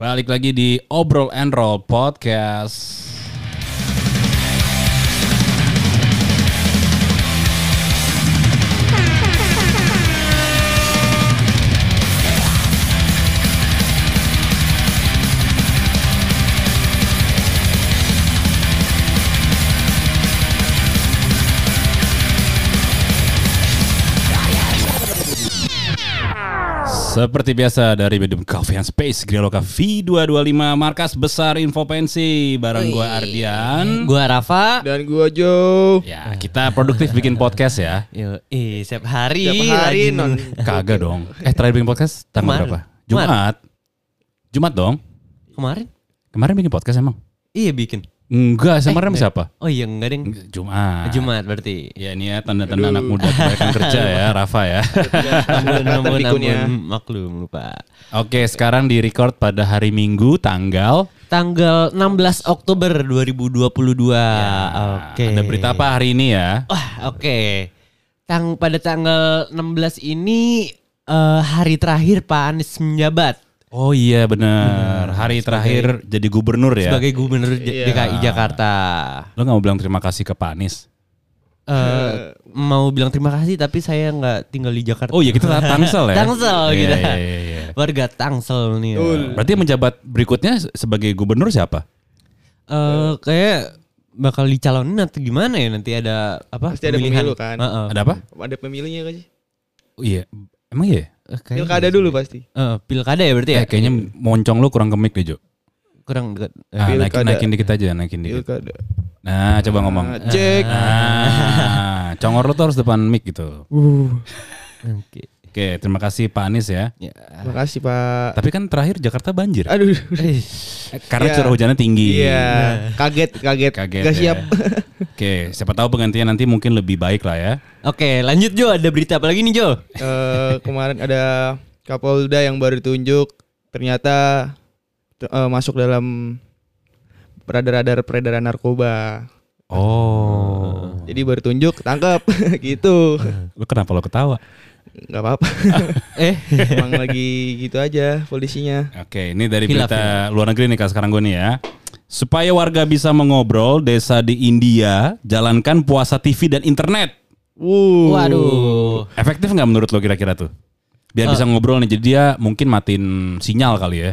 Balik lagi di Obrol and Roll Podcast. Seperti biasa dari Medium Coffee and Space Griloka V225 Markas Besar Info Pensi Bareng gue Ardian Gua Rafa. Dan gua Joe. Ya kita produktif bikin podcast ya Yo, eh, setiap hari. Tiap hari non. Kagak dong Eh terakhir bikin podcast tanggal Kemarin. berapa? Jumat Jumat dong Kemarin? Kemarin bikin podcast emang? Iya bikin. Enggak, kemarin enggak. siapa? Oh iya enggak deng. Jumat Jumat berarti. Ya ini ya tanda-tanda anak muda kebanyakan kerja ya Rafa ya pikunnya. ampun, maklum lupa. Oke sekarang di record pada hari Minggu tanggal Tanggal 16 Oktober 2022. Oke. Ada berita apa hari ini ya? Wah, oke. Tang pada tanggal 16 ini eh, hari terakhir Pak Anies menjabat Oh iya benar. Hari terakhir jadi gubernur ya. sebagai gubernur J- Iya. DKI Jakarta. Lo nggak mau bilang terima kasih ke Pak Anies? Eh, mau bilang terima kasih tapi saya nggak tinggal di Jakarta. Oh iya kita Tangsel ya. Tangsel Iya, gitu. Iya, iya, iya. Warga Tangsel nih. Betul. Berarti menjabat berikutnya sebagai gubernur siapa? Eh kayak bakal dicalonin atau gimana ya nanti ada apa? Pasti ada pemilihan. pemilu kan? Heeh. Ada apa? Ada pemilihnya kan sih? Oh iya. Emang iya? Eh, Pilkada dulu pasti. Eh, pilkada ya berarti ya? Eh, kayaknya moncong lu kurang kemik deh Jo. kurang dekat. Eh, Ah, naikin, Pilkada. naikin dikit aja, naikin dikit. Pilkada. Nah, coba ngomong. Ah, Cek. Ah, congor lu tuh harus depan mic gitu. Oke. Oke, terima kasih Pak Anies ya. Ya. Terima kasih Pak. Tapi kan terakhir Jakarta banjir. Aduh. Eh, Karena Iya. curah hujannya tinggi. Iya. Kaget, kaget. Kaget. Gak ya. siap. Oke, siapa tahu penggantian nanti mungkin lebih baik lah ya. Oke, lanjut Jo. Ada berita apa lagi nih Jo? Eh, kemarin ada Kapolda yang baru ditunjuk. Ternyata eh, masuk dalam radar-radar peredaran narkoba. Oh. Jadi baru tunjuk, tangkap gitu. Lu kenapa lo ketawa? Gak apa-apa. Eh, Emang lagi gitu aja polisinya. Oke, ini dari Hilaf, berita luar negeri nih Kak sekarang gue nih ya. Supaya warga bisa mengobrol, desa di India jalankan puasa TV dan internet. Wuh. waduh. Efektif nggak menurut lo kira-kira tuh? Biar bisa ngobrol nih, jadi dia mungkin matiin sinyal kali ya.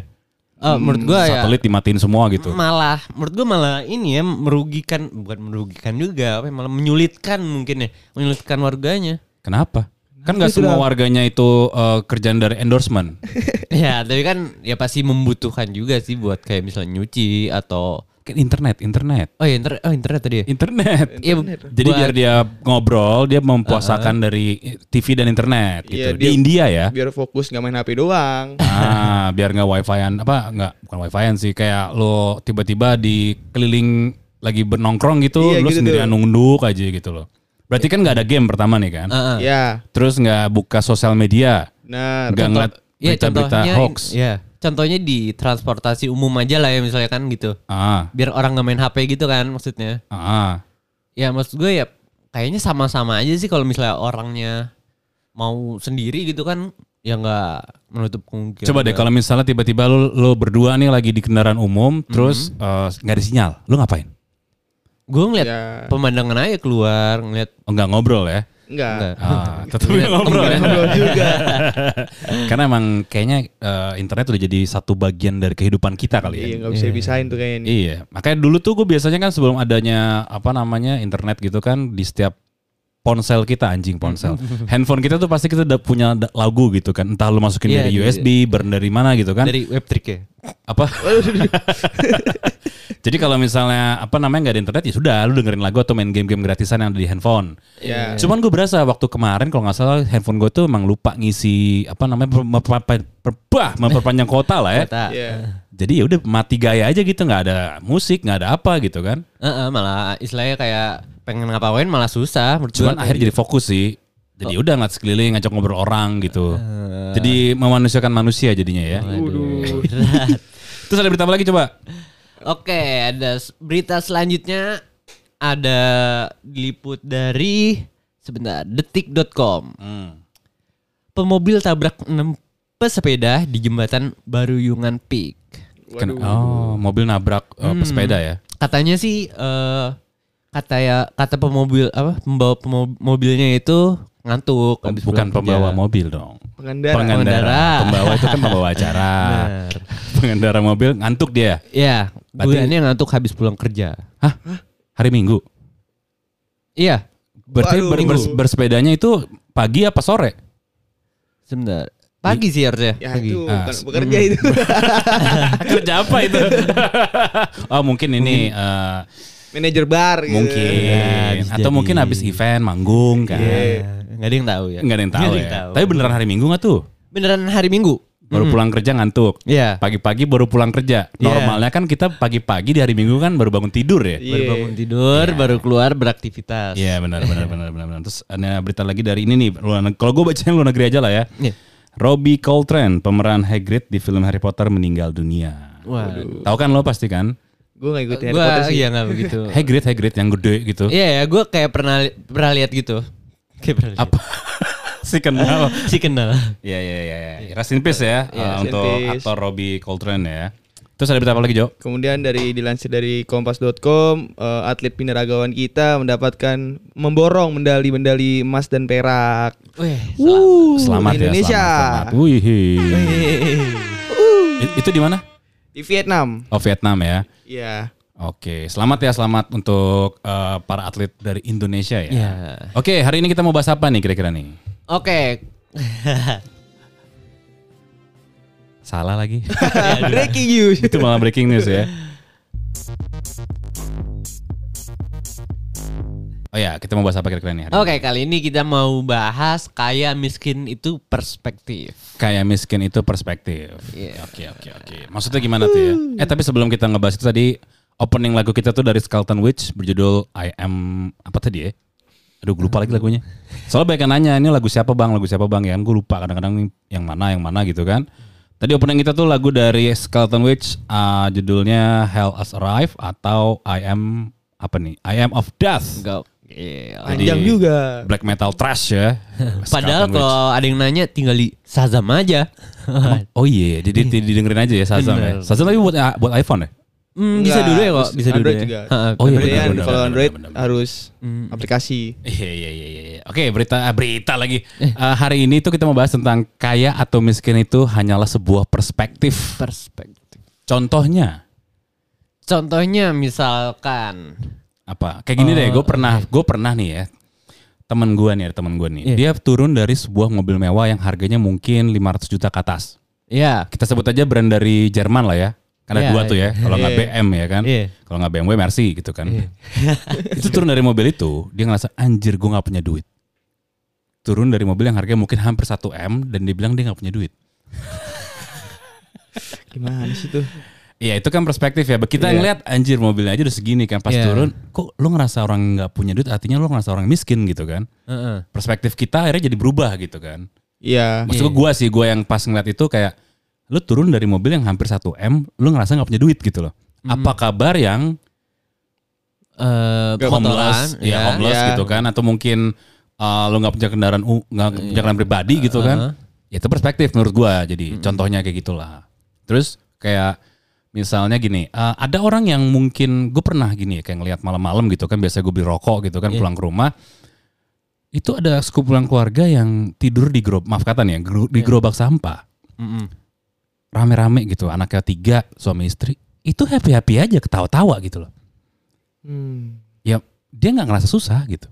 Eh, menurut gua ya Satelit dimatiin semua gitu. malah menurut gua malah ini ya merugikan bukan merugikan juga apa ya, malah menyulitkan mungkin ya menyulitkan warganya Kenapa? Kan nggak itu semua warganya itu eh, kerjaan dari endorsement. ya tapi kan ya pasti membutuhkan juga sih buat kayak misalnya nyuci atau Kan internet, internet. oh ya internet oh internet tadi ya Internet. Iya, Jadi buat- biar dia ngobrol, dia mempuasakan dari TV dan internet gitu. Iya, Di dia- India ya. Biar fokus nggak main HP doang. Ah, biar nggak wifi-an apa nggak bukan wifi-an sih kayak lo tiba-tiba di keliling lagi bernongkrong gitu, Iya, lo gitu sendirian nunduk aja gitu loh. Berarti kan nggak ada game pertama nih kan? Heeh. Ya, Terus nggak buka sosial media, benar. nggak ngeliat Iya berita-berita contohnya hoax. ya contohnya di transportasi umum aja lah ya misalnya kan gitu Ah, biar orang nggak main HP gitu kan maksudnya ah, ya maksud gue ya kayaknya sama-sama aja sih kalau misalnya orangnya mau sendiri gitu kan ya nggak menutup kemungkinan Coba deh kalau misalnya tiba-tiba lo, lo berdua nih lagi di kendaraan umum, terus eh, nggak ada sinyal, lo ngapain? Gue ngeliat Ya, pemandangan aja keluar ngeliat Oh, nggak ngobrol ya? enggak. Ah, tetap nggak ngobrol ya? Ngobrol juga. Karena emang kayaknya eh, internet udah jadi satu bagian dari kehidupan kita kali ya. Iya, nggak bisa dipisahin tuh kayaknya. nih. Iya, makanya dulu tuh gue biasanya kan sebelum adanya apa namanya internet gitu kan di setiap ponsel kita anjing ponsel, handphone kita tuh pasti kita udah punya lagu gitu kan, entah lu masukin Iya, dari iya, USB, burn dari mana gitu kan, dari web trick ya apa? Jadi kalau misalnya apa namanya nggak ada internet ya sudah, lu dengerin lagu atau main game-game gratisan yang ada di handphone. Ya. Cuman gue berasa waktu kemarin kalau nggak salah handphone gue tuh emang lupa ngisi apa namanya memperpanjang kota lah ya. kata Iya. Jadi ya udah mati gaya aja gitu, nggak ada musik, nggak ada apa gitu kan. Heeh, malah istilahnya kayak pengen ngapain malah susah Cuman akhirnya jadi fokus sih. Jadi Oh. udah nggak sekeliling ngajak ngobrol orang gitu. Eh. Jadi memanusiakan manusia jadinya ya. Waduh. Terus ada berita apa lagi coba? Oke, ada berita selanjutnya ada diliput dari sebentar detik.com. Hmm. Pemobil tabrak 6 pesepeda di jembatan Baruyungan Peak. Ken- oh, mobil nabrak eh, pesepeda ya. Katanya sih eh kata ya kata pemobil apa pembawa pemo- mobilnya itu ngantuk Bukan pulang kerja. pembawa mobil dong. Pengendara. Pengendara. Pembawa itu kan pembawa acara. Pengendara mobil ngantuk dia. Iya, Berarti- guanya ngantuk habis pulang kerja. Hah? Hari Minggu. Iya, Berarti Waduh. ber- bers- bersepedanya itu pagi apa sore? sebentar. Pagi sih harusnya. Ya pagi. itu Ah, bukan bekerja itu. Kerja apa itu? oh mungkin ini eh, Manajer bar gitu. mungkin Ya, atau jadi. mungkin habis event manggung kan. Iya. Nggak ada yang tahu ya. Nggak ada yang tahu Nggak ya. yang tahu. Tapi beneran hari Minggu nggak tuh? beneran hari Minggu. Baru pulang kerja ngantuk. Iya. Pagi-pagi baru pulang kerja. Iya. Normalnya kan kita pagi-pagi di hari Minggu kan baru bangun tidur ya. Iya. Baru bangun tidur, baru keluar beraktivitas. Iya benar benar benar benar benar. Terus ada berita lagi dari ini nih. Kalau gue baca yang luar negeri aja lah ya. Iya. Robbie Coltrane, pemeran Hagrid di film Harry Potter meninggal dunia. Waduh. Tahu kan lo pasti kan? Gue gak ikutin Harry Gua Potter sih. iya nggak begitu. Hagrid Hagrid yang gede gitu. Iya ya, gue kayak pernah pernah lihat gitu. Kayak pernah lihat. Apa? si kenal. Si kenal. Iya iya iya. Ya. Rest in peace ya Iya, uh, rest in untuk peace. aktor Robbie Coltrane ya. Terus ada berita apa lagi Jo? Kemudian dari dilansir dari kompas.com, eh, atlet binaragawan kita mendapatkan memborong medali-medali emas dan perak. Wih, Selamat ya. Indonesia. Selamat, selamat. Wih. I- Itu di mana? Di Vietnam. Oh Vietnam ya. Iya. Oke, selamat ya selamat untuk uh, para atlet dari Indonesia ya. Iya. Oke, hari ini kita mau bahas apa nih kira-kira nih? Oke. Salah lagi. Breaking news. Itu malah breaking news ya. Oh ya, kita mau bahas apa kira-kira nih? hari ini? Oke, kali ini kita mau bahas kaya miskin itu perspektif. Kayak miskin itu perspektif. Iya. Oke, oke, oke. Maksudnya gimana tuh ya? Eh, tapi sebelum kita ngebahas itu tadi opening lagu kita tuh dari Skelton Witch berjudul I Am apa tadi ya? Aduh, gue lupa lagi lagunya. Soalnya banyak yang nanya, ini lagu siapa bang? Lagu siapa bang? Ya kan gue lupa kadang-kadang yang mana, yang mana gitu kan. Tadi opening kita tuh lagu dari Skeleton Witch, uh, judulnya Hell Has Arrived atau I Am apa nih? I Am of Death. Gokil. Panjang juga. Black metal trash ya. Padahal kalau ada yang nanya tinggal di Shazam aja. Oh iya, jadi di- didengerin aja ya Shazam ya. Shazam tapi buat buat iPhone ya? Hmm, bisa dulu ya kok, bisa dulu Android ya. juga. Ha, Oh iya, benar, benar, kalau Android benar, benar. harus Hmm. aplikasi. Iya iya iya iya. iya. Oke berita ah, berita lagi. Eh, hari ini tuh kita mau bahas tentang kaya atau miskin itu hanyalah sebuah perspektif. Perspektif. Contohnya Contohnya misalkan apa? Kayak gini deh. Gue pernah gue pernah nih ya. Temen gue nih, temen gue nih. Iya. Dia turun dari sebuah mobil mewah yang harganya mungkin 500 juta ke atas. ya Kita sebut aja brand dari Jerman lah ya. Karena Iya, dua tuh ya. Kalau nggak Iya. BM ya kan. Iya. Kalau nggak BMW Mercy gitu kan. itu turun dari mobil itu, dia ngerasa anjir gue nggak punya duit. Turun dari mobil yang harganya mungkin hampir 1 M dan dia bilang dia nggak punya duit. Gimana sih tuh? Iya itu kan perspektif ya. Kita Iya. ngeliat anjir mobilnya aja udah segini kan. Pas Iya. turun, kok lu ngerasa orang nggak punya duit? Artinya lu ngerasa orang miskin gitu kan. Heeh. Perspektif kita akhirnya jadi berubah gitu kan. Iya. Maksud gue sih, gue yang pas ngeliat itu kayak lu turun dari mobil yang hampir 1 M, lu ngerasa nggak punya duit gitu loh. Apa kabar yang Eh, Gak homeless, kotoran, ya, homeless Ya. gitu kan, atau mungkin uh, lu nggak punya kendaraan, nggak punya kendaraan pribadi gitu kan? Ya, itu perspektif menurut gua. Jadi contohnya kayak gitulah. Terus kayak misalnya gini, uh, ada orang yang mungkin gue pernah gini ya, kayak ngelihat malam-malam gitu kan, biasa gue beli rokok gitu kan, pulang ke rumah. Itu ada sekumpulan keluarga yang tidur di gerobak, maaf kata nih ya, di gerobak sampah. Mm-mm. Rame-rame gitu, anaknya tiga, suami istri. Itu happy-happy aja, ketawa-tawa gitu loh. Hmm. Ya dia nggak ngerasa susah gitu.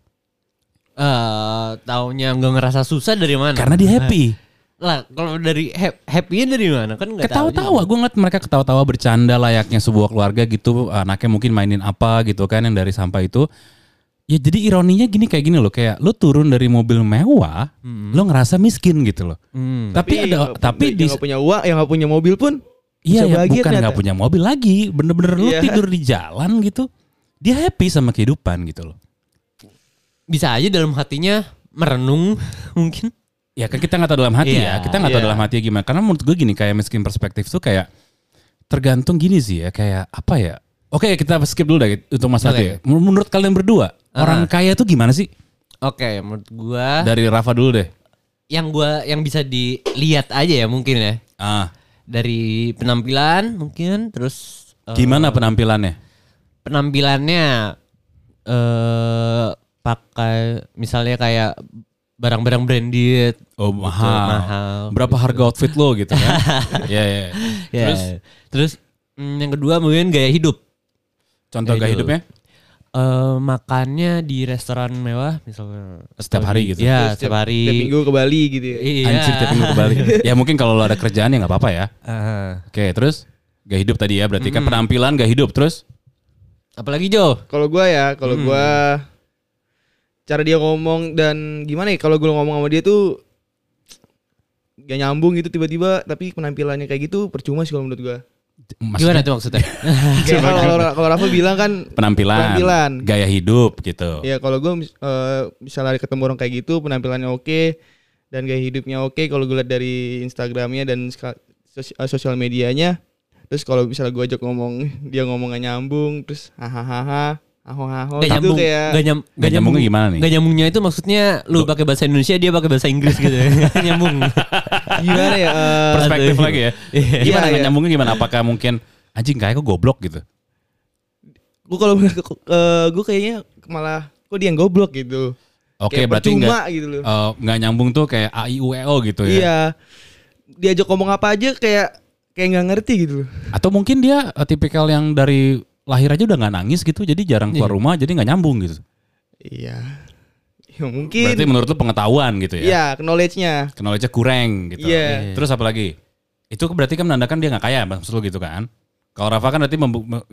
Eh, taunya nggak ngerasa susah dari mana? Karena dia happy. Lah, kalau dari hap- happy-nya dari mana? Kan nggak. Ketawa-tawa, gue ngeliat mereka ketawa-tawa bercanda layaknya sebuah keluarga gitu. Anaknya mungkin mainin apa gitu kan yang dari sampah itu. Ya jadi ironinya gini kayak gini loh, kayak lu turun dari mobil mewah, lu ngerasa miskin gitu loh. Hmm. Tapi, ada, yang- tapi yang di nggak punya uang, yang nggak punya mobil pun iya ya, bahagia bukan nggak punya mobil lagi, bener-bener lu Iya. tidur di jalan gitu, dia happy sama kehidupan gitu loh. Bisa aja dalam hatinya merenung mungkin. Ya kan kita nggak tahu dalam hati ya, Iya, kita nggak tahu iya. dalam hati gimana. Karena menurut gue gini kayak miskin perspektif tuh kayak tergantung gini sih ya, kayak apa ya? Oke kita skip dulu deh untuk Oke. itu ya. Menurut kalian berdua orang kaya tuh gimana sih? Oke, menurut gua Dari Rafa dulu deh. yang gua yang bisa dilihat aja ya mungkin ya. Ah, dari penampilan mungkin terus eh, Gimana penampilannya? penampilannya eh pakai misalnya kayak barang-barang branded Oh mahal. mahal. Berapa harga outfit lo gitu kan? Iya iya. ya Terus terus mm, yang kedua mungkin gaya hidup contoh Gaya gaya hidup. hidupnya? Eh makannya di restoran mewah misalnya Setiap hari gitu? ya Terus setiap hari Tiap minggu ke Bali gitu ya. iya Anjir tiap minggu ke Bali. ya mungkin kalau lo ada kerjaan ya nggak apa-apa ya. Ah. Oke terus gaya hidup tadi ya berarti kan penampilan gaya hidup terus apalagi Jo Kalau gua ya, kalau Hmm. gua cara dia ngomong dan gimana ya kalau gua ngomong sama dia tuh gak nyambung gitu tiba-tiba tapi penampilannya kayak gitu percuma sih kalau menurut gua. Gimana tuh maksudnya Kayak kalau kalau- kalau Rafa bilang kan penampilan, Penampilan. gaya hidup gitu. ya kalau gua mis- eh, misalnya ketemu orang kayak gitu penampilannya oke dan gaya hidupnya oke kalau gue lihat dari Instagramnya dan eh, sosial medianya terus kalau misalnya gue ajak ngomong dia ngomong gak nyambung terus hahaha haho Gak nyambung, kayak gak, nyam, Gak nyambungnya gimana nih? Gak nyambungnya itu maksudnya lu pakai bahasa Indonesia dia pakai bahasa Inggris gitu. Gak nyambung. gimana ya eh, Perspektif lagi ya. Iya. Gimana Iya, nggak iya. nyambungnya gimana? Apakah mungkin anjing kayak kok goblok gitu? gue kalau gue kayaknya malah kok dia yang goblok gitu Oke Kayak berarti percuma nggak gitu loh eh, nggak nyambung tuh kayak A I U E O gitu ya? iya diajak ngomong apa aja kayak kayak nggak ngerti gitu loh Atau mungkin dia eh, tipikal yang dari lahir aja udah nggak nangis gitu, jadi jarang keluar Iya. rumah, jadi nggak nyambung gitu. iya ya mungkin Berarti menurut lu pengetahuan gitu ya? iya knowledge-nya Knowledge-nya kurang gitu. Iya. Terus apa lagi? Itu berarti kan menandakan dia nggak kaya, maksud lu gitu kan? Kalau Rafa kan berarti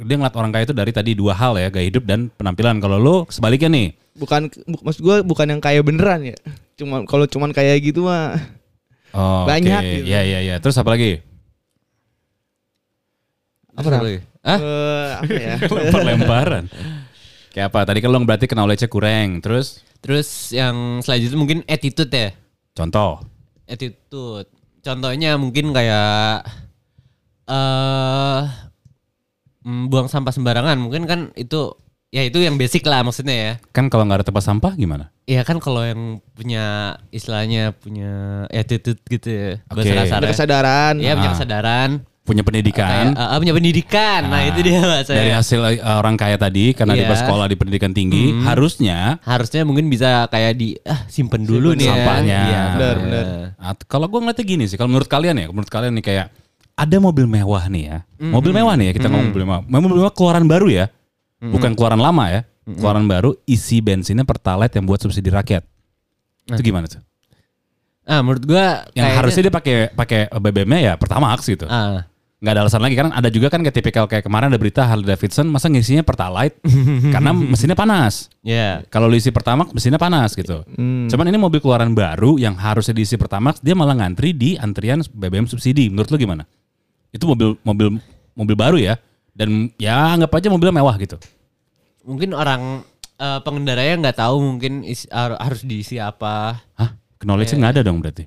dia ngeliat orang kaya itu dari tadi dua hal ya, gaya hidup dan penampilan. Kalau lu sebaliknya nih, bukan bu- maksud gue bukan yang kaya beneran ya cuma kalau cuman kayak gitu mah oh, Banyak oke. gitu. Iya iya iya. Terus apa lagi? Apa lagi? Hah? eh, apa ya Perlemparan. Kayak apa? Tadi kan lu berarti knowledge-nya kurang. Terus Terus yang selanjutnya mungkin attitude ya. contoh. Attitude. Contohnya mungkin kayak eh mm, buang sampah sembarangan. Mungkin kan itu ya itu yang basic lah maksudnya ya. Kan kalau nggak ada tempat sampah gimana? Iya kan kalau yang punya istilahnya punya attitude gitu ya. Oke. Bahasa ada kasarnya. kesadaran Iya punya Ah. kesadaran. Punya pendidikan. Kayak, eh, eh, punya pendidikan. Nah Ah, itu dia bahasanya. Dari hasil eh, orang kaya tadi karena dia Iya. bersekolah di pendidikan tinggi, Hmm. harusnya harusnya mungkin bisa kayak di ah simpen dulu Simpen nih ya. sampahnya. Iya, Benar, benar. At- kalau gue ngeliatnya gini sih, kalau menurut kalian ya, menurut kalian nih kayak ada mobil mewah nih ya, mobil mewah nih ya kita ngomong mobil mewah, mobil mewah keluaran baru ya, bukan keluaran lama ya, keluaran baru isi bensinnya pertalite yang buat subsidi rakyat. Itu gimana tuh? Ah menurut gua Yang kayaknya- harusnya dia pakai pakai BBM-nya ya Pertamax gitu. ah nggak ada alasan lagi kan ada juga kan kayak tipikal kayak kemarin ada berita Harley Davidson masa ngisinya pertalite karena mesinnya panas. ya Kalau lu isi Pertamax mesinnya panas gitu. Hmm. Cuman ini mobil keluaran baru yang harusnya diisi Pertamax dia malah ngantri di antrian BBM subsidi. Menurut lu gimana? Itu mobil mobil mobil baru ya dan ya anggap aja mobilnya mewah gitu. mungkin orang eh, pengendaranya nggak tahu mungkin isi- har- harus diisi apa. Hah? Knowledge-nya nggak ada dong berarti.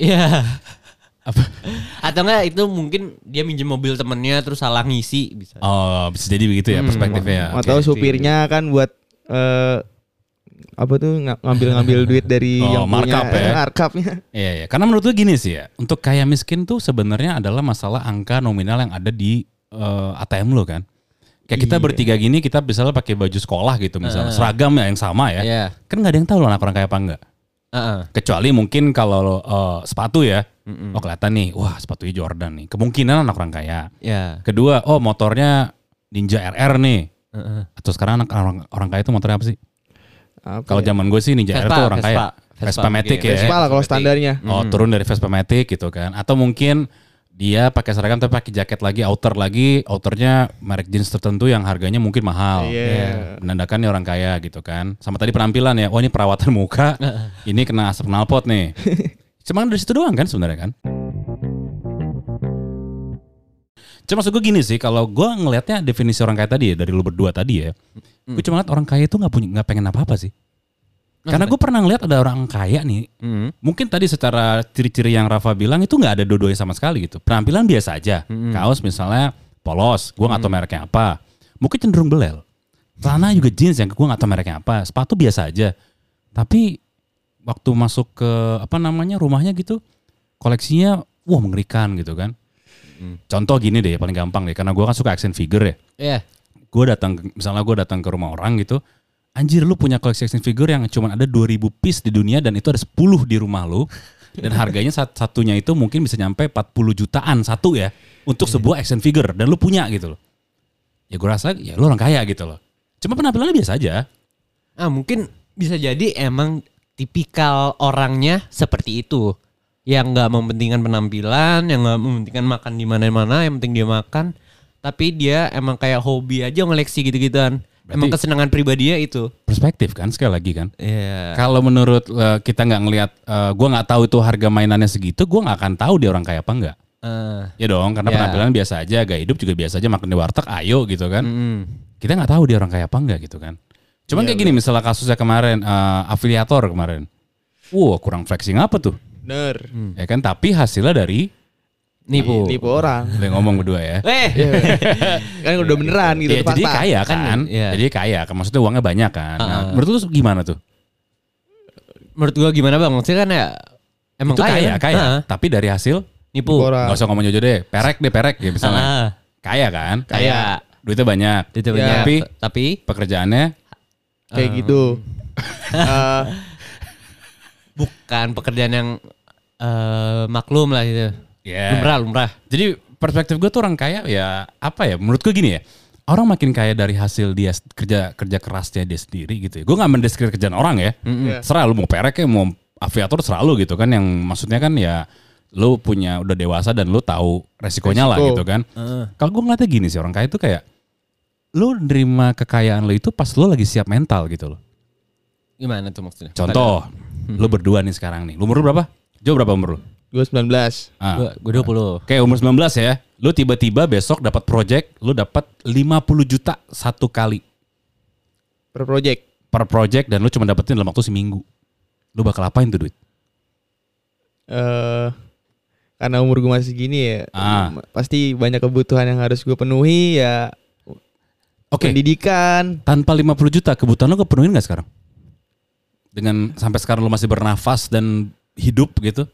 Iya. Apa? Atau enggak itu mungkin dia minjem mobil temennya terus salah ngisi bisa. Oh, bisa jadi begitu ya perspektifnya. Oke. atau supirnya kan buat eh apa tuh nga- ngambil-ngambil duit dari Oh, yang punya markup ya. eh, markupnya. Iya, iya. Karena menurut gue gini sih ya, untuk kaya miskin tuh sebenarnya adalah masalah angka nominal yang ada di eh, ATM lo kan. Kayak kita Iya. bertiga gini, kita misalnya pakai baju sekolah gitu misalnya, seragam ya yang sama ya. Iya. Kan nggak ada yang tahu loh anak orang kaya apa enggak. Heeh. Kecuali mungkin kalau eh, sepatu ya, oh kelihatan nih, wah sepatunya Jordan nih. Kemungkinan anak orang kaya. Ya. Kedua, oh motornya Ninja RR nih. Heeh. Atau sekarang anak orang, orang kaya itu motornya apa sih? Apa Kalau ya? zaman gue sih Ninja RR Vespa, tuh orang kaya. Vespa. Vespa, Vespa Matic ya. Vespa lah kalau Vespa standarnya. Oh turun dari Vespa Matic gitu kan Atau mungkin dia pakai seragam tapi pakai jaket lagi outer lagi outernya merek jeans tertentu yang harganya mungkin mahal Iya. menandakan nih orang kaya gitu kan sama tadi penampilan ya wah ini perawatan muka ini kena asap knalpot nih cuma dari situ doang kan sebenarnya kan Cuma maksud gue gini sih, kalau gue ngelihatnya definisi orang kaya tadi ya dari lu berdua tadi ya, gue cuma ngeliat orang kaya itu nggak punya nggak pengen apa apa sih. Karena gue pernah ngeliat ada orang kaya nih, Hmm. Mungkin tadi secara ciri-ciri yang Rafa bilang itu nggak ada dua-duanya sama sekali gitu. Penampilan biasa aja. Kaos misalnya polos, gua nggak tahu mereknya apa. Mungkin cenderung belel. Celana juga jeans yang gua nggak tahu mereknya apa. Sepatu biasa aja. Tapi waktu masuk ke apa namanya rumahnya gitu, koleksinya wah mengerikan gitu kan. Contoh gini deh, paling gampang deh, karena gue kan suka action figure ya. Iya. Gue datang, misalnya gue datang ke rumah orang gitu, anjir lu punya koleksi action figure yang cuma ada 2000 piece di dunia dan itu ada 10 di rumah lu. Dan harganya sat- satunya itu mungkin bisa nyampe 40 jutaan satu ya. Untuk sebuah action figure dan lu punya gitu loh. Ya gue rasa ya lu orang kaya gitu loh. Cuma penampilannya biasa aja. Ah mungkin bisa jadi emang tipikal orangnya seperti itu. Yang nggak mementingkan penampilan, yang nggak mementingkan makan di mana-mana, yang penting dia makan. Tapi dia emang kayak hobi aja ngoleksi gitu-gituan. Emang Berarti- kesenangan pribadinya itu. Perspektif kan sekali lagi kan. Iya. Kalau menurut eh, kita nggak ngelihat, eh, gue nggak tahu itu harga mainannya segitu, gue nggak akan tahu dia orang kaya apa enggak. Ah, Ya dong, karena Ya. penampilan biasa aja, gaya hidup juga biasa aja, makan di warteg, ayo gitu kan. mm. Kita nggak tahu dia orang kaya apa enggak gitu kan. Cuman kayak gini, misalnya kasusnya kemarin, eh, afiliator kemarin. Wow, kurang flexing apa tuh? Bener. Ya kan, tapi hasilnya dari, Nipu. Tipe orang. udah ngomong berdua ya. Eh, kan udah beneran gitu. Ya, jadi kaya kan, iya. jadi kaya, kan maksudnya uangnya banyak kan. Nah, Uh-uh. menurut lu gimana tuh? menurut gua gimana bang? Maksudnya kan ya emang itu kaya, kan? kaya, Ah, tapi dari hasil nipu. Tipe orang. nggak usah ngomong jojo deh, perek deh perek ya misalnya. Ah, Kaya kan? kaya. Duitnya banyak. Itu Ya. banyak. Tapi- tapi Pekerjaannya Kayak gitu. Eh, bukan pekerjaan yang eh, maklum lah itu. ya. Lumrah, lumrah. Jadi perspektif gue tuh orang kaya ya apa ya? Menurut gue gini ya. Orang makin kaya dari hasil dia kerja kerja kerasnya dia sendiri gitu ya. Gue nggak mendeskripsikan kerjaan orang ya. Iya. Serah lu mau perek ya mau aviator serah lu gitu kan. Yang maksudnya kan ya lu punya udah dewasa dan lu tahu resikonya lah Resiko. gitu kan. Heeh. Kalau gue ngeliatnya gini sih orang kaya itu kayak lu nerima kekayaan lu itu pas lu lagi siap mental gitu loh. Gimana tuh maksudnya? Contoh, lu berdua nih sekarang nih. Lu umur lu berapa? Jo berapa umur lu? gue 19. Ah. Gua, gua 20. Kayak umur 19 ya. Lu tiba-tiba besok dapat project, lu dapat 50 juta satu kali Per project. per project dan lu cuma dapetin dalam waktu seminggu. Lu bakal apain tuh duit? eh karena umur gue masih gini ya, Ah. pasti banyak kebutuhan yang harus gue penuhi ya. Oke, Pendidikan, tanpa 50 juta kebutuhan lu kepenuhin gak sekarang? Dengan sampai sekarang lu masih bernafas dan hidup gitu?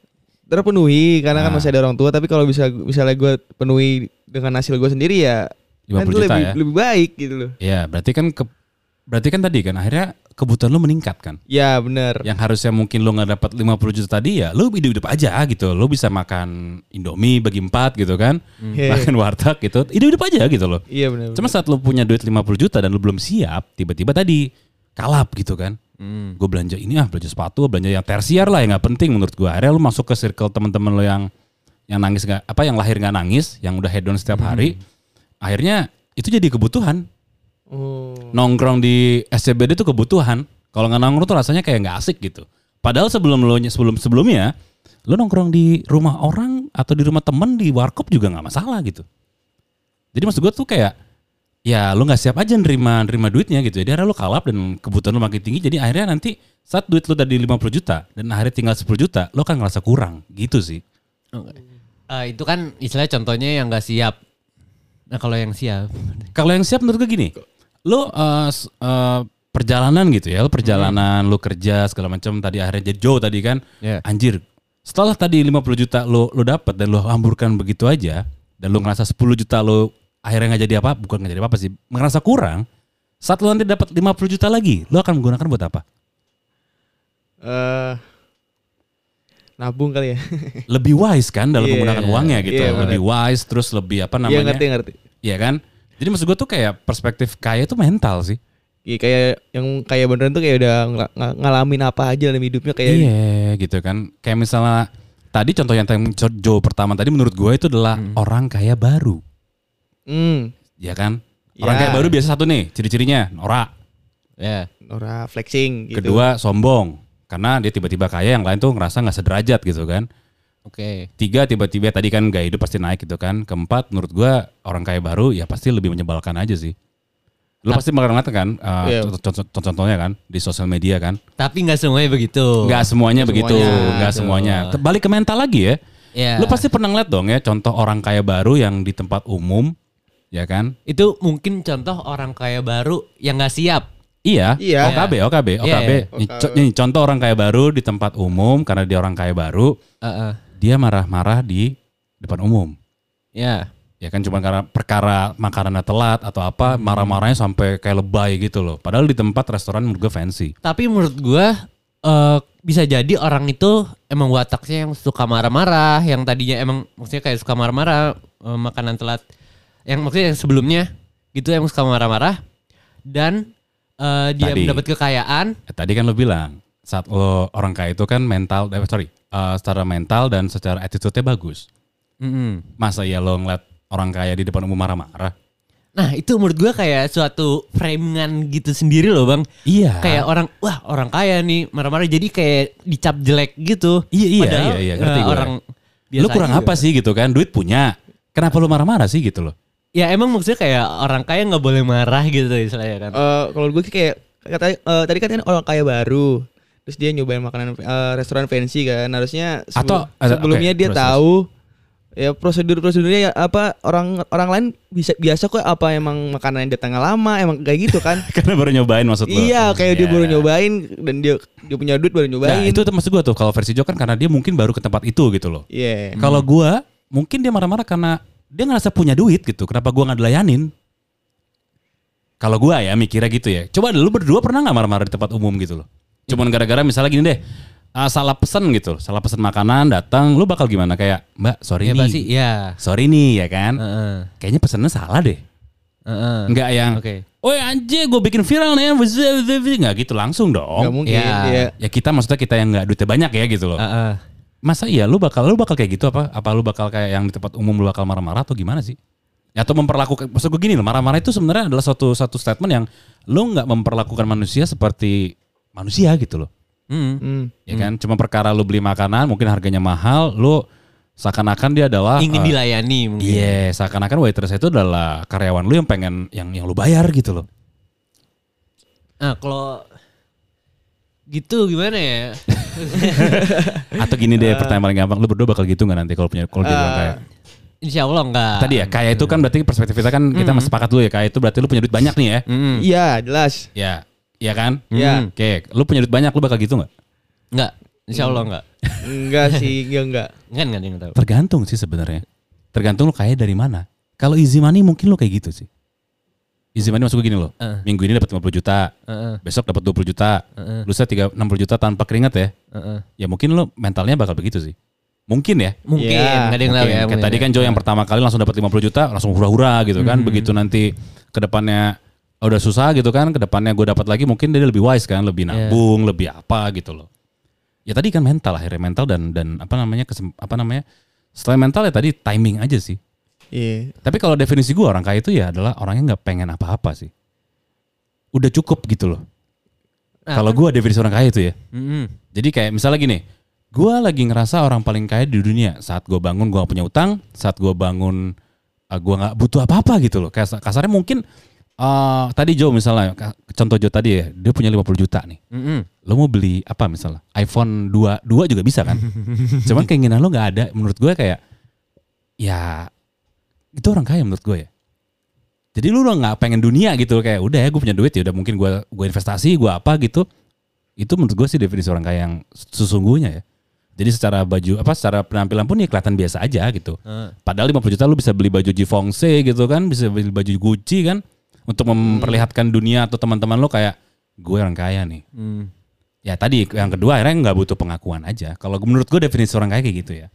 terpenuhi karena kan Ah. masih ada orang tua. Tapi kalau bisa misalnya gue penuhi dengan hasil gue sendiri ya, 50 kan juta lebih ya? lebih baik gitu loh. Ya, berarti kan ke, berarti kan tadi kan akhirnya kebutuhan lu meningkat kan? Ya benar. Yang harusnya mungkin lu nggak dapat 50 juta tadi ya, lu hidup-hidup aja gitu. Lu bisa makan Indomie bagi empat gitu kan. Iya. Makan warteg gitu. Hidup-hidup aja gitu loh. Iya benar. Cuma saat lu punya duit 50 juta dan lu belum siap, tiba-tiba tadi kalap gitu kan. Hmm. Gue belanja ini ah, belanja sepatu, belanja yang tersier lah yang nggak penting menurut gue. Akhirnya lu masuk ke circle teman-teman lu yang yang nangis nggak apa yang lahir nggak nangis, yang udah hedon setiap hari. Akhirnya itu jadi kebutuhan. Oh. Nongkrong di SCBD itu kebutuhan. Kalau nggak nongkrong tuh rasanya kayak nggak asik gitu. Padahal sebelum lu sebelum sebelumnya lu nongkrong di rumah orang atau di rumah temen di warkop juga nggak masalah gitu. Jadi maksud gue tuh kayak ya lu nggak siap aja nerima nerima duitnya gitu. Jadi akhirnya lu kalap dan kebutuhan lu makin tinggi. Jadi akhirnya nanti saat duit lu tadi 50 juta dan akhirnya tinggal 10 juta, lu kan ngerasa kurang gitu sih. Oke. Eh, itu kan istilahnya contohnya yang nggak siap. Nah kalau yang siap, Kalau yang siap menurut gue gini, lu eh, s- eh, perjalanan gitu ya, lu perjalanan, lu kerja segala macam tadi akhirnya jadi jauh tadi kan, Iya. anjir. Setelah tadi 50 juta lu lu dapat dan lu hamburkan begitu aja, dan lu ngerasa 10 juta lu akhirnya nggak jadi apa, bukan nggak jadi apa sih, ngerasa kurang. Saat lu nanti dapat 50 juta lagi, lu akan menggunakan buat apa? Eh nabung kali ya. Lebih wise kan dalam Iya, menggunakan uangnya gitu, iya, lebih wise terus lebih apa Iya namanya? ngerti ngerti. Iya kan? Jadi maksud gue tuh kayak perspektif kaya tuh mental sih. Iya kayak yang kayak beneran tuh kayak udah ng- ngalamin apa aja dalam hidupnya kayak Iya gitu kan. Kayak misalnya tadi contoh yang Joe pertama tadi menurut gue itu adalah orang kaya baru. Hmm, Ya kan? Orang Ya. kaya baru biasa satu nih ciri-cirinya norak. ya. Nora flexing gitu. Kedua sombong. Karena dia tiba-tiba kaya yang lain tuh ngerasa nggak sederajat gitu kan. Oke. Tiga tiba-tiba tadi kan gaya hidup pasti naik gitu kan. Keempat menurut gue orang kaya baru ya pasti lebih menyebalkan aja sih. Lu pasti bakal ngeliat kan uh, Iya. contoh- contoh- contohnya kan di sosial media kan. Tapi nggak semuanya begitu. Nggak semuanya begitu, nggak semuanya. Balik ke mental lagi ya. Ya. Lu pasti pernah ngeliat dong ya contoh orang kaya baru yang di tempat umum, ya kan? itu mungkin contoh orang kaya baru yang nggak siap. Iya, Iya. OKB, OKB, Iya, OKB. iya. Nih, co- nih, contoh orang kaya baru di tempat umum karena dia orang kaya baru, Heeh. Dia marah-marah di depan umum. Ya. Ya kan cuma karena perkara makanannya telat atau apa marah-marahnya sampai kayak lebay gitu loh. Padahal di tempat restoran menurut gue fancy. Tapi menurut gua eh bisa jadi orang itu emang wataknya yang suka marah-marah, yang tadinya emang maksudnya kayak suka marah-marah eh, makanan telat. Yang maksudnya yang sebelumnya gitu yang suka marah-marah dan eh, dia Tadi. mendapat kekayaan. Eh, tadi kan lo bilang saat lo orang kaya itu kan mental, eh, sorry, eh, secara mental dan secara attitude-nya bagus. Mm-mm. Masa ya lo ngeliat orang kaya di depan umum marah-marah? Nah itu menurut gua kayak suatu framingan gitu sendiri loh bang. Iya. Kayak orang, wah orang kaya nih marah-marah jadi kayak dicap jelek gitu. Iya, iya, Padahal, iya, iya, ngerti eh, gue. orang lo kurang apa sih gitu kan? Duit punya. Kenapa lo marah-marah sih gitu loh? Ya emang maksudnya kayak orang kaya nggak boleh marah gitu istilahnya kan. Eh, kalau gue sih kayak kata eh, tadi kan kan orang kaya baru terus dia nyobain makanan eh, restoran fancy kan harusnya Atau- sebelum- ada- sebelumnya oke, dia terus, tahu ya prosedur prosedurnya ya apa orang orang lain bisa biasa kok apa emang makanan yang datangnya lama emang kayak gitu kan Karena baru nyobain maksud lo. iya kayak dia Iya. baru nyobain dan dia dia punya duit baru Nah, nyobain itu tuh maksud gue tuh kalau versi Jo kan karena dia mungkin baru ke tempat itu gitu loh. iya Kalau gua mungkin dia marah-marah karena dia ngerasa punya duit gitu. Kenapa gua nggak dilayanin? Kalau gua ya mikirnya gitu ya. Coba dulu berdua pernah nggak marah-marah di tempat umum gitu loh. Cuman gara-gara misalnya gini deh. ah, salah pesen gitu, salah pesen makanan datang, lu bakal gimana kayak, "Mbak, sorry Ya nih." pasti ya. Sorry nih ya kan. Heeh. Kayaknya pesennya salah deh. Heeh. Enggak yang, Oke. "Oi anjir, gue bikin viral nih." Enggak gitu langsung dong. nggak mungkin Ya. ya Ya kita maksudnya kita yang nggak duitnya banyak ya gitu loh. Heeh. Masa iya lu bakal lu bakal kayak gitu apa? Apa lu bakal kayak yang di tempat umum lu bakal marah-marah atau gimana sih? Ya, Atau memperlakukan maksud gue gini loh, marah-marah itu sebenarnya adalah suatu satu statement yang lu nggak memperlakukan manusia seperti manusia gitu loh. Hmm. Hmm. Ya kan? Cuma perkara lu beli makanan mungkin harganya mahal, lu seakan-akan dia adalah Ingin eh, dilayani mungkin. Iya, seakan-akan waitress itu adalah karyawan lu yang pengen yang yang lu bayar gitu loh. Nah kalau gitu gimana ya? Atau gini deh pertanyaan paling gampang, lu berdua bakal gitu nggak nanti kalau punya kalau dia bilang kayak Insya Allah enggak. Tadi ya, kaya itu kan berarti perspektif kita kan kita masih sepakat dulu ya, kaya itu berarti lu punya duit banyak nih ya. Mm. iya jelas Ya, iya kan? Iya. Oke, lu punya duit banyak, lu bakal gitu nggak? Enggak. Insya Allah enggak. enggak sih enggak enggak Enggak enggak yang tahu. Tergantung sih sebenarnya. Tergantung lu kaya dari mana. Kalau easy money mungkin lu kayak gitu sih. Easy money maksud gue gini loh. Heeh. Minggu ini dapat 50 juta, Heeh. besok dapat 20 juta, Heeh. lusa 3 60 juta tanpa keringat ya. Heeh. Ya mungkin lu mentalnya bakal begitu sih. Mungkin ya. Mungkin Iya, enggak ada yang tahu Mungkin. ya. Kayak mungkin tadi ya. kan Jo yang pertama kali langsung dapat 50 juta, langsung hura-hura gitu kan. Begitu nanti ke depannya udah susah gitu kan, ke depannya gue dapat lagi mungkin dia lebih wise kan, lebih nabung, lebih apa gitu loh. Ya tadi kan mental akhirnya mental dan dan apa namanya kesem, apa namanya? Selain mental ya tadi timing aja sih. iya Tapi kalau definisi gue orang kaya itu ya adalah orangnya nggak pengen apa-apa sih. Udah cukup gitu loh. Nah, kalau gue definisi orang kaya itu ya. Mm-mm. Jadi kayak misalnya gini, gue lagi ngerasa orang paling kaya di dunia. Saat gue bangun gue gak punya utang, saat gue bangun uh, gue nggak butuh apa-apa gitu loh. Kayak kasarnya mungkin uh, tadi Joe misalnya, contoh Joe tadi ya, dia punya 50 juta nih. Mm-mm. Lo mau beli apa misalnya? iPhone 2, 2 juga bisa kan? Cuman keinginan lo gak ada. Menurut gue kayak, ya itu orang kaya menurut gue ya. Jadi lu udah nggak pengen dunia gitu kayak udah ya gue punya duit ya udah mungkin gue gue investasi gue apa gitu itu menurut gue sih definisi orang kaya yang sesungguhnya ya. Jadi secara baju apa secara penampilan pun ya kelihatan biasa aja gitu. Padahal 50 juta lu bisa beli baju Givenchy gitu kan, bisa beli baju Gucci kan untuk memperlihatkan dunia atau teman-teman lo kayak gue orang kaya nih. Mm. Ya tadi yang kedua akhirnya nggak butuh pengakuan aja. Kalau menurut gue definisi orang kaya kayak gitu ya.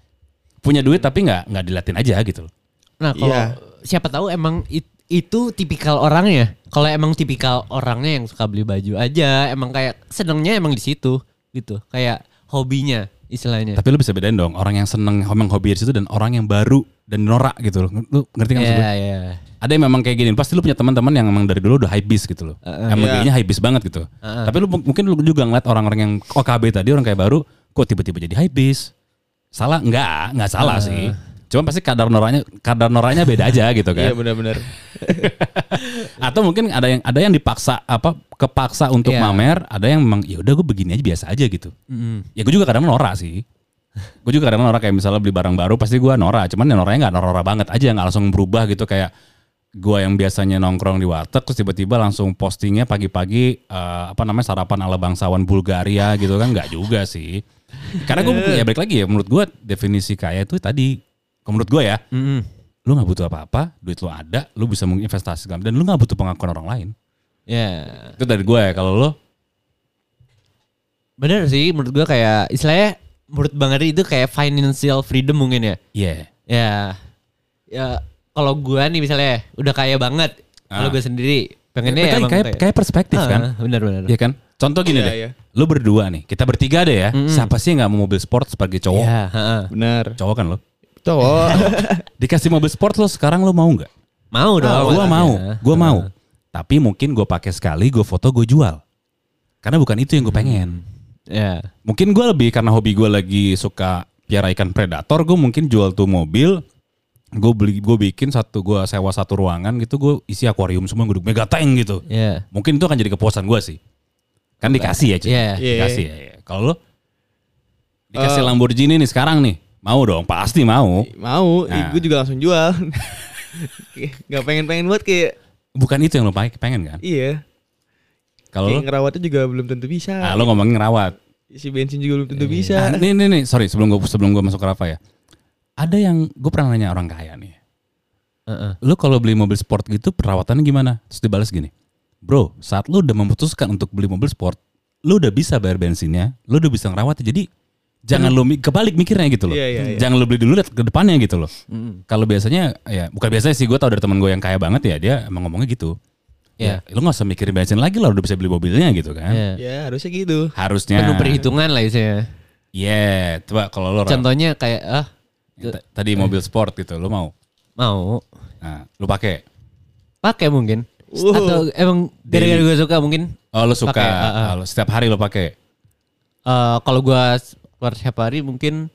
Punya duit tapi nggak nggak dilatin aja gitu loh. Nah kalau Iya. siapa tahu emang it- itu tipikal orangnya. Kalau emang tipikal orangnya yang suka beli baju aja, emang kayak senengnya emang di situ gitu. Kayak hobinya istilahnya. Tapi lu bisa bedain dong orang yang seneng emang hobi di situ dan orang yang baru dan norak gitu loh. Lu ngerti kan maksud Iya gue? iya. Ada yang memang kayak gini. Pasti lu punya teman-teman yang emang dari dulu udah high beast gitu loh. emang Iya. kayaknya high beast banget gitu. Tapi lu mungkin lu juga ngeliat orang-orang yang OKB tadi orang kayak baru kok tiba-tiba jadi high beast. Salah enggak, enggak salah sih. Cuma pasti kadar noranya kadar noranya beda aja gitu kan. iya benar-benar Atau mungkin ada yang ada yang dipaksa apa kepaksa untuk Iya. mamer, ada yang memang ya udah gue begini aja biasa aja gitu. Mm-mm. Ya gue juga kadang norak sih. Gue juga kadang norak kayak misalnya beli barang baru pasti gue norak. Cuman ya noraknya nggak norak banget aja nggak langsung berubah gitu kayak gue yang biasanya nongkrong di warteg terus tiba-tiba langsung postingnya pagi-pagi eh, apa namanya sarapan ala bangsawan Bulgaria gitu kan nggak juga sih. Karena gue ya balik lagi ya menurut gue definisi kaya itu tadi menurut gue ya Mm-mm. lu nggak butuh apa-apa, duit lu ada, lu bisa menginvestasikan dan lu nggak butuh pengakuan orang lain. Ya. Itu dari gue ya. Kalau lo, Bener sih menurut gua kayak istilahnya menurut Bang Ari itu kayak financial freedom mungkin ya. iya. Ya. Ya kalau gua nih misalnya udah kaya banget. Kalau Ah. gua sendiri pengennya Kayak, emang kayak, kayak perspektif Ah, kan. Bener bener. Iya kan? Contoh gini Iya, deh. iya. Lu berdua nih, kita bertiga deh ya. Siapa sih yang nggak mau mobil sport sebagai cowok? Iya, heeh. Benar. Cowok kan lo. Cowok. Dikasih mobil sport lo sekarang lo mau nggak? Mau dong. gue mau, gue mau. Tapi mungkin gue pakai sekali, gue foto, gue jual. Karena bukan itu yang gue pengen. Ya. Mungkin gue lebih karena hobi gue lagi suka piara ikan predator, gue mungkin jual tuh mobil. Gue beli, gue bikin satu, gue sewa satu ruangan gitu, gue isi akuarium semua, gue mega tank gitu. Ya. Mungkin itu akan jadi kepuasan gue sih. Kan dikasih ya, Cik? Iya. Iya. Dikasih ya. ya. Kalau lo dikasih Eh. Lamborghini nih sekarang nih, mau dong, pasti mau. mau, Nah. gue juga langsung jual. Gak pengen-pengen buat kayak Bukan itu yang lo pengen kan? iya. Kalau ngerawatnya juga belum tentu bisa. ah, lo ngomongin ngerawat. Isi bensin juga belum tentu Ah, bisa. nih nih nih, sorry sebelum gue sebelum gue masuk ke Rafa ya. Ada yang gue pernah nanya orang kaya nih. Heeh. Lu kalau beli mobil sport gitu perawatannya gimana? Terus dibalas gini. Bro, saat lu udah memutuskan untuk beli mobil sport, lu udah bisa bayar bensinnya, lu udah bisa ngerawatnya. Jadi jangan lu kebalik mikirnya gitu loh. Iya, iya, iya. Jangan lu beli dulu lihat ke depannya gitu loh. Mm. Kalau biasanya ya bukan biasanya sih gue tau dari teman gue yang kaya banget ya dia emang ngomongnya gitu. Iya. Ya, lu gak usah mikirin bensin lagi lah udah bisa beli mobilnya gitu kan. Ya. Ya harusnya gitu. Harusnya. Penuh perhitungan lah isinya. Iya, coba kalau lu Ra, Contohnya kayak ah tadi mobil sport gitu, lu mau? mau Nah, lu pakai. pakai mungkin. Wow. Atau emang gara-gara gue suka mungkin Oh, lu suka ah. oh, lu setiap hari lu pakai. eh kalau gua keluar setiap hari mungkin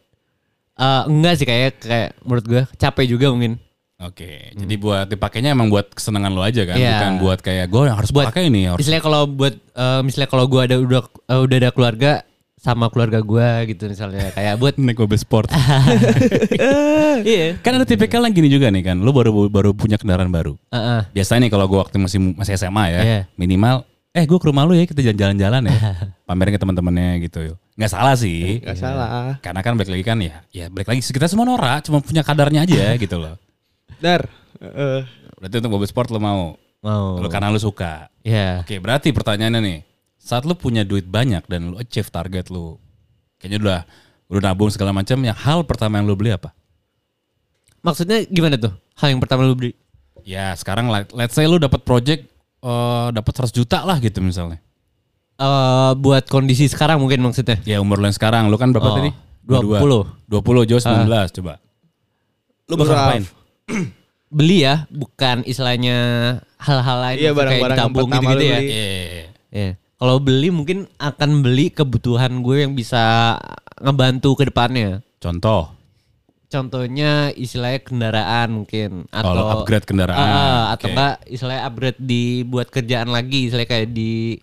eh enggak sih kayak kayak menurut gua capek juga mungkin. Oke, jadi buat dipakainya emang buat kesenangan lu aja kan, Hmm. Iya. bukan buat kayak gue yang harus Buat- pakai ini harus. Misalnya kalau buat eh, misalnya kalau gua ada udah eh, udah ada keluarga sama keluarga gua gitu misalnya kayak buat naik mobil sport. iya. kan ada tipikal yang gini juga nih kan, lu baru baru punya kendaraan baru. Heeh. Biasanya nih kalau gue waktu masih masih SMA ya, Iya. minimal eh gue ke rumah lu ya kita jalan-jalan ya, pamerin ke teman-temannya gitu yuk. Nggak salah sih, Gak salah. karena kan balik lagi kan ya, ya balik lagi kita semua norak, cuma punya kadarnya aja gitu loh. Dar. eh, Berarti untuk mobil sport lu mau, Mau. lu karena lu suka. Iya. Oke, berarti pertanyaannya nih, saat lu punya duit banyak dan lu achieve target lu, kayaknya udah udah nabung segala macam, yang hal pertama yang lu beli apa? Maksudnya gimana tuh? Hal yang pertama lu beli? Ya sekarang let- let's say lu dapat project eh dapat 100 juta lah gitu misalnya. eh buat kondisi sekarang mungkin maksudnya. Ya umur lu yang sekarang, lu kan berapa Oh, tadi? 20. 20, Jauh 19 coba. Lu bakal ngapain? Beli ya, bukan istilahnya hal-hal lain Iya, maksudnya kayak barang-barang yang ditabung gitu-gitu ya. beli. Iya. Iya. Kalau beli mungkin akan beli kebutuhan gue yang bisa ngebantu ke depannya. Contoh, Contohnya istilahnya kendaraan mungkin atau Kalau upgrade kendaraan. Ah, atau Oke. enggak istilahnya upgrade di buat kerjaan lagi, istilahnya kayak di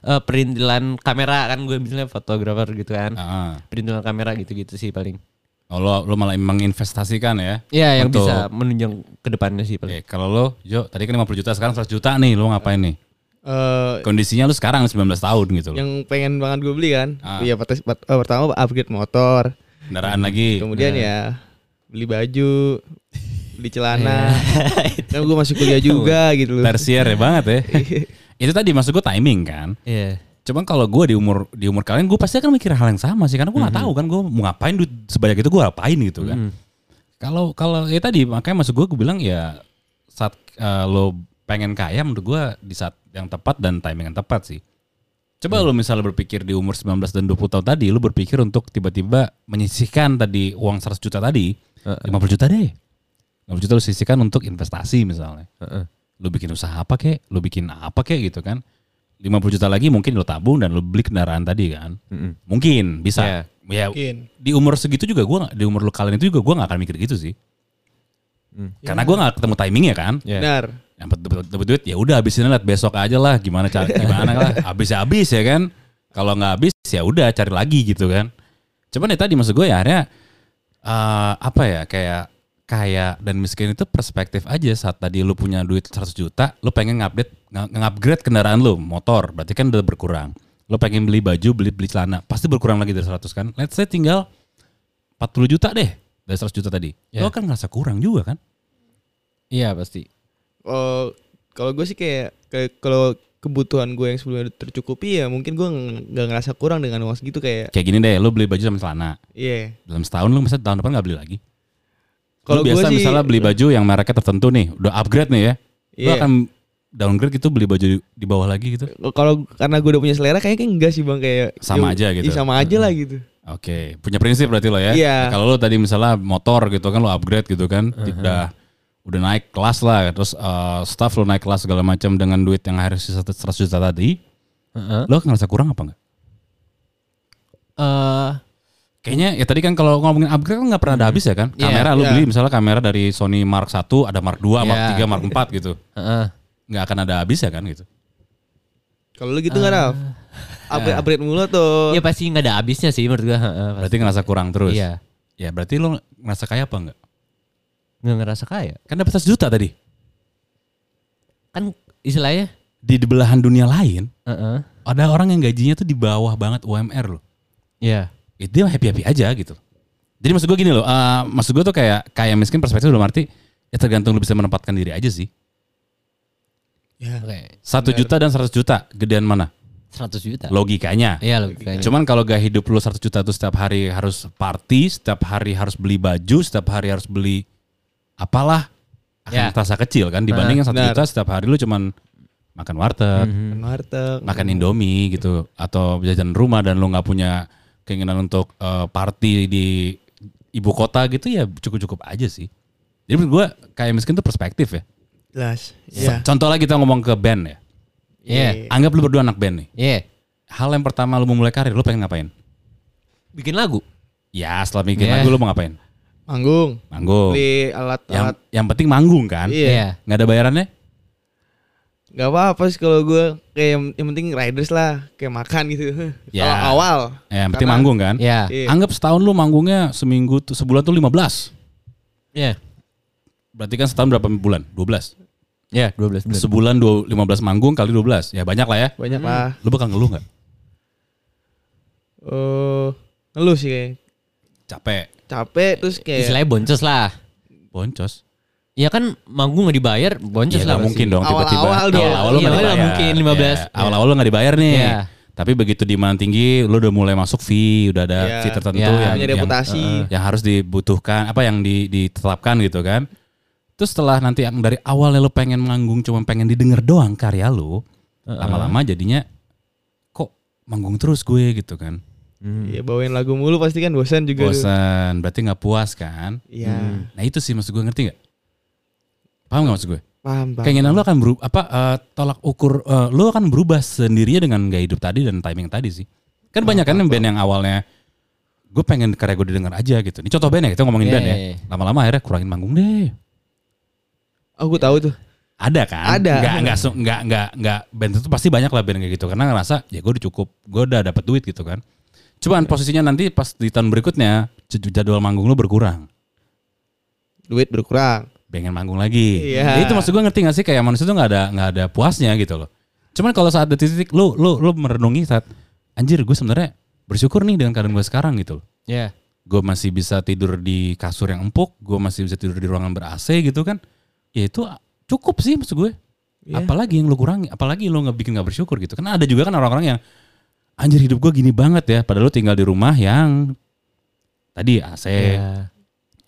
eh, perintilan kamera kan gue misalnya fotografer gitu kan. ah, Perintilan kamera gitu-gitu sih paling. oh, lo, lo malah menginvestasikan ya? Iya, yang Untuk- bisa menunjang ke depannya sih paling. Oke, kalau lo, Jo, tadi kan 50 juta, sekarang 100 juta nih, lo ngapain nih? Eh, Kondisinya lu sekarang 19 tahun gitu loh. yang pengen banget gue beli kan. Ah. Iya pertas- pert- eh, pertama upgrade motor. Kendaraan lagi. Kemudian Nah. ya beli baju, beli celana. Iya. kan gue masih kuliah juga gitu loh. Tersier ya banget ya. Itu tadi maksud gue timing kan. Iya. Cuman kalau gue di umur di umur kalian gue pasti akan mikir hal yang sama sih karena gue nggak tahu kan gue mau ngapain duit sebanyak itu gue ngapain gitu kan. Kalau kalau ya tadi makanya maksud gue gue bilang ya saat eh, lo pengen kaya menurut gue di saat yang tepat dan timing yang tepat sih. Coba lo misalnya berpikir di umur 19 dan 20 tahun tadi, lo berpikir untuk tiba-tiba menyisihkan tadi uang 100 juta tadi, 50 juta deh. 50 juta lo sisihkan untuk investasi misalnya. Heeh. Lo bikin usaha apa kek, lo bikin apa kek gitu kan. 50 juta lagi mungkin lo tabung dan lo beli kendaraan tadi kan. Mm-mm. Mungkin bisa. Iya. Ya, Mungkin. di umur segitu juga gua di umur lo kalian itu juga gua nggak akan mikir gitu sih. Hmm. Karena gua nggak ketemu timingnya kan. Iya. Benar. Yang dapat dapat duit ya udah habisin lihat besok aja lah gimana cara gimana lah. Habis ya habis ya kan. Kalau nggak habis ya udah cari lagi gitu kan. Cuman ya tadi maksud gue ya akhirnya eh, apa ya kayak kaya dan miskin itu perspektif aja saat tadi lu punya duit 100 juta, lu pengen ngupdate nge-upgrade kendaraan lu, motor, berarti kan udah berkurang. Lu pengen beli baju, beli beli celana, pasti berkurang lagi dari 100 kan. Let's say tinggal 40 juta deh dari 100 juta tadi. Lu Ya. akan ngerasa kurang juga kan? Iya pasti. Oh, kalau gue sih kayak kayak kalau kebutuhan gue yang sebelumnya tercukupi ya mungkin gue ng- nggak ngerasa kurang dengan uang segitu kayak Kayak gini deh, lu beli baju sama celana. iya Dalam setahun lu misalnya tahun depan nggak beli lagi. Kalau biasa sih- misalnya beli baju yang mereknya tertentu nih, udah upgrade nih ya. Lu Iya. akan downgrade gitu beli baju di- di bawah lagi gitu. kalau karena gue udah punya selera kayaknya enggak sih bang kayak Sama ya, aja gitu. iya, sama aja lah gitu Oke, punya prinsip berarti lo ya. Iya. Kalau lo tadi misalnya motor gitu kan lo upgrade gitu kan, udah udah naik kelas lah, terus eh, staff lo naik kelas segala macam dengan duit yang harus 100 juta tadi, Heeh. lo ngerasa kurang apa enggak? Eh, Kayaknya ya tadi kan kalau ngomongin upgrade kan nggak pernah ada habis ya kan? Iya. Kamera lo Iya. beli misalnya kamera dari Sony Mark 1 ada Mark 2, Mark Iya. 3, Mark 4 gitu. heeh. Nggak akan ada habis ya kan gitu. kalau lu gitu nggak Raf upgrade upgrade mulu tuh Iya pasti nggak ada habisnya sih menurut gua. heeh, pasti. Berarti ngerasa kurang terus. Iya. Ya berarti lo ngerasa kaya apa enggak? Nggak ngerasa kaya. Kan dapat 100 juta tadi. Kan istilahnya. Di di belahan dunia lain Heeh. ada orang yang gajinya tuh di bawah banget UMR loh. Iya. Ya, dia happy happy aja gitu. Jadi maksud gue gini loh, eh, maksud gue tuh kayak kayak miskin perspektif dalam arti ya tergantung lu bisa menempatkan diri aja sih. ya Oke. Satu juta dan 100 juta, gedean mana? 100 juta. Logikanya. Iya logikanya. Cuman kalau gak hidup lu 100 juta tuh setiap hari harus party, setiap hari harus beli baju, setiap hari harus beli apalah akan Ya. terasa kecil kan dibanding yang satu juta setiap hari lu cuman makan warteg, Mhm. warteg makan indomie gitu atau jajan rumah dan lu nggak punya keinginan untuk eh, party di ibu kota gitu ya cukup-cukup aja sih. Jadi menurut gue kayak miskin tuh perspektif ya. jelas ya Contoh lagi kita ngomong ke band ya. Iya. Anggap lu berdua anak band nih. Iya. Hal yang pertama lu mau mulai karir lu pengen ngapain? Bikin lagu. Ya setelah bikin Iya. lagu lu mau ngapain? Manggung Manggung. beli alat Yang yang penting manggung kan? Iya. Iya. Nggak ada bayarannya? nggak apa apa sih kalau gue kayak yang, yang penting riders lah kayak makan gitu Ya. awal, awal. Ya, yang penting manggung kan? Iya. Iya. Anggap setahun lu manggungnya seminggu tuh sebulan tuh 15. Iya. Berarti kan setahun berapa bulan? 12. Iya. 12 bulan. Sebulan dua- 15 manggung kali 12. Ya banyak lah ya. banyak lah Lu bakal ngeluh nggak? eh ngeluh sih kayak Capek. Capek terus kayak Istilahnya boncos lah. Boncos. Ya kan manggung nggak dibayar, boncos Ya lah mungkin pasti. dong tiba-tiba. Awal-awal dong. Awal-awal Iya, awalnya dibayar. mungkin 15. Ya, Awal-awal lu nggak dibayar nih. Iya. Tapi begitu demand tinggi, lu udah mulai masuk fee, udah ada Iya. fee tertentu Iya. yang, punya yang, reputasi yang harus dibutuhkan, apa yang di- ditetapkan gitu kan. Terus setelah nanti yang dari awalnya lu pengen manggung cuma pengen didengar doang karya lu, lama-lama jadinya kok manggung terus gue gitu kan. Iya bawain lagu mulu pasti kan bosan juga. Bosan, berarti nggak puas kan? Iya. Nah itu sih maksud gue ngerti nggak? Paham nggak maksud gue? Paham, paham. Keinginan lu akan berubah apa eh, tolak ukur eh, lu akan berubah sendirinya dengan gaya hidup tadi dan timing tadi sih. Kan banyak kan band yang awalnya gue pengen karya gue didengar aja gitu. Ini contoh band ya kita ngomongin Iya, band ya. iya, iya. Lama-lama akhirnya kurangin manggung deh. Oh gue tahu tuh. Ada kan? Ada. Nggak nggak su- nggak nggak nggak band itu pasti banyak lah band kayak gitu karena ngerasa ya gue udah cukup, gue udah dapat duit gitu kan. Cuman posisinya nanti pas di tahun berikutnya jadwal manggung lu berkurang. Duit berkurang. pengen manggung lagi. Iya. Ya itu maksud gue ngerti gak sih kayak manusia tuh nggak ada nggak ada puasnya gitu loh. Cuman kalau saat ada titik lu lu lu merenungi saat anjir gue sebenarnya bersyukur nih dengan keadaan gue sekarang gitu loh. Iya. Gue masih bisa tidur di kasur yang empuk, gue masih bisa tidur di ruangan ber AC gitu kan. Ya itu cukup sih maksud gue. Iya. Apalagi yang lu kurangi, apalagi lu nggak bikin nggak bersyukur gitu. Karena ada juga kan orang-orang yang anjir hidup gue gini banget ya, padahal lu tinggal di rumah yang tadi AC, Iya.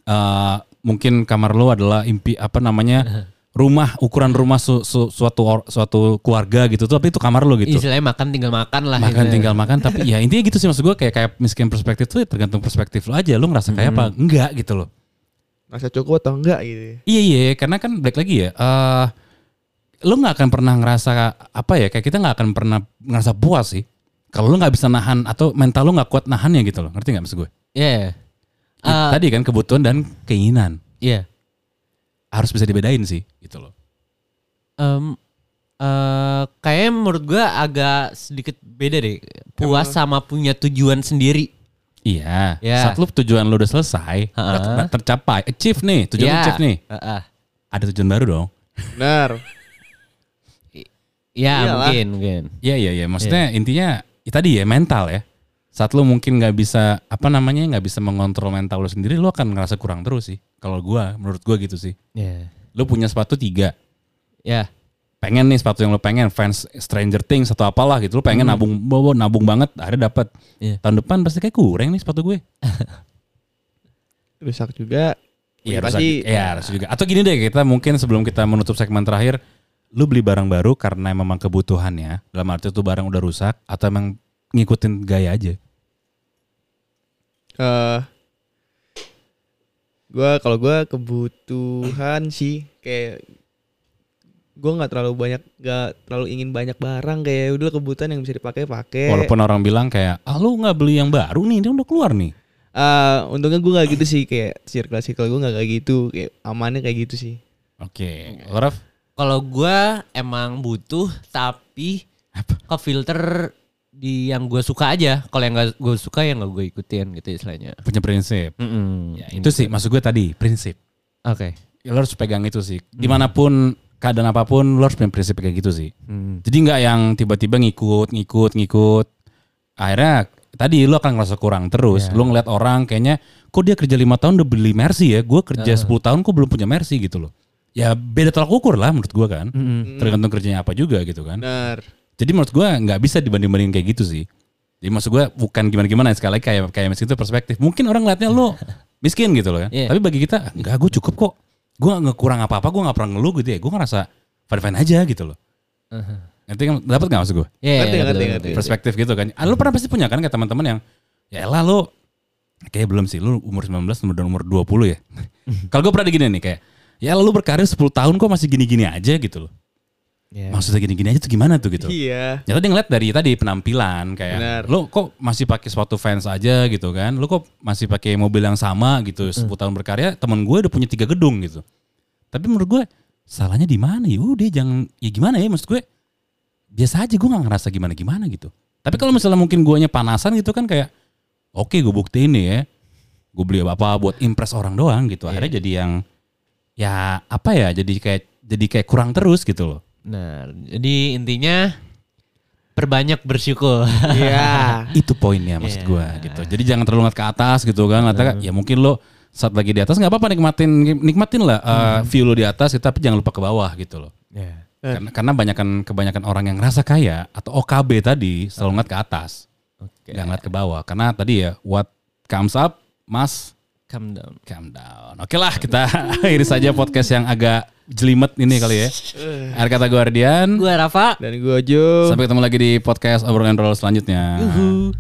eh, mungkin kamar lu adalah impi apa namanya rumah ukuran rumah su- su- suatu or- suatu keluarga gitu tuh tapi itu kamar lu gitu Istilahnya makan tinggal makan lah. makan gitu. tinggal makan tapi ya intinya gitu sih maksud gue kayak kayak miskin perspektif tuh ya tergantung perspektif lu aja lu ngerasa kayak apa enggak gitu loh Rasa cukup atau enggak gitu. iya iya karena kan balik lagi ya eh lu nggak akan pernah ngerasa apa ya kayak kita nggak akan pernah ngerasa puas sih kalau lu nggak bisa nahan atau mental lu nggak kuat nahannya gitu loh ngerti nggak maksud gue Iya. Ya, Ah, tadi kan kebutuhan dan keinginan Iya. harus bisa dibedain sih gitu loh Em, eh, kayaknya menurut gua agak sedikit beda deh. Puas sama punya tujuan sendiri. Iya, Ya. saat lu tujuan lu udah selesai, udah udah tercapai, achieve nih, tujuan lu Iya. achieve nih. Heeh. Ada tujuan baru dong. Benar. Ya Iyalah. mungkin mungkin. Iya iya iya, maksudnya intinya ya, tadi ya mental ya. Saat lu mungkin nggak bisa apa namanya nggak bisa mengontrol mental lu sendiri, lu akan ngerasa kurang terus sih. Kalau gua, menurut gua gitu sih. Iya. Lu punya sepatu tiga. Ya. Pengen nih sepatu yang lu pengen fans Stranger Things atau apalah gitu. Lu pengen nabung bawa nabung banget, akhirnya dapat. Iya. Tahun depan pasti kayak kurang nih sepatu gue. rusak juga. Iya, pasti. rusak. Iya, harus juga. Atau gini deh, kita mungkin sebelum kita menutup segmen terakhir, lu beli barang baru karena memang kebutuhannya. Dalam arti itu barang udah rusak atau emang ngikutin gaya aja. eh gua kalau gua kebutuhan sih kayak gua nggak terlalu banyak nggak terlalu ingin banyak barang kayak udah kebutuhan yang bisa dipakai pakai Walaupun orang bilang kayak, ah lu nggak beli yang baru nih, dia udah keluar nih. Eh, untungnya gue nggak gitu sih kayak circle circle gue nggak kayak gitu kayak amannya kayak gitu sih Oke, Lo, Raf? Kalau gua emang butuh tapi ke filter di yang gue suka aja. Kalau yang gak gue suka yang gak gue ikutin gitu istilahnya. punya prinsip. Mm-mm. Ya, itu sih maksud gue tadi prinsip. Oke. Ya, lo harus pegang itu sih. Di mana pun keadaan apa pun lo harus punya prinsip kayak gitu sih. Hmm. Jadi nggak yang tiba-tiba ngikut, ngikut, ngikut. Akhirnya tadi lo akan ngerasa kurang terus. Lo ngeliat orang kayaknya kok dia kerja lima tahun udah beli Mercy ya. Gue kerja 10 tahun kok belum punya Mercy gitu loh. Ya beda tolak ukur lah menurut gue kan. Tergantung kerjanya apa juga gitu kan. benar Jadi menurut gue nggak bisa dibanding-bandingin kayak gitu sih. Jadi maksud gue bukan gimana-gimana sekali lagi kayak kayak miskin itu perspektif. Mungkin orang ngeliatnya lo miskin gitu loh ya. Iya. Tapi bagi kita nggak gue cukup kok. Gue nggak kurang apa-apa. Gue nggak pernah ngeluh gitu ya. Gue ngerasa fine-fine aja gitu loh. Nanti kan dapat nggak maksud gue? Iya, iya, Ngerti, betul, ngerti. Perspektif gitu kan. Ah, lo pernah pasti punya kan kayak teman-teman yang ya elah lo kayak belum sih. Lo umur 19 umur umur 20 ya. Kalau gue pernah digini nih kayak ya lo berkarir 10 tahun kok masih gini-gini aja gitu loh. Iya. Maksudnya gini-gini aja tuh gimana tuh gitu. iya Nyata dia ngeliat dari tadi penampilan kayak Benar. lo kok masih pakai sepatu fans aja gitu kan. Lo kok masih pakai mobil yang sama gitu 10 tahun berkarya. Temen gue udah punya tiga gedung gitu. Tapi menurut gue salahnya di mana ya? Udah jangan ya gimana ya maksud gue biasa aja gue nggak ngerasa gimana gimana gitu. Tapi kalau misalnya mungkin guanya panasan gitu kan kayak oke gue buktiin nih ya. Gue beli apa buat impress orang doang gitu. Akhirnya jadi yang ya apa ya jadi kayak jadi kayak kurang terus gitu loh. Nah, jadi intinya perbanyak bersyukur. iya itu poinnya maksud Iya. gua gitu. Jadi jangan terlalu ngeliat ke atas gitu kan. Ngeliatnya ya mungkin lo saat lagi di atas nggak apa-apa nikmatin nikmatin lah uh, view lo di atas tapi jangan lupa ke bawah gitu loh. Iya. Karena, karena banyakan kebanyakan orang yang ngerasa kaya atau OKB tadi selalu ngeliat ke atas, Oke. nggak ngeliat ke bawah. Karena tadi ya what comes up must Calm down. come down. Oke lah kita akhiri saja podcast yang agak jelimet ini kali ya. Akhir kata gue Ardian. Gua Rafa. dan gue Jo Sampai ketemu lagi di podcast obrolan roll selanjutnya. Yuhu.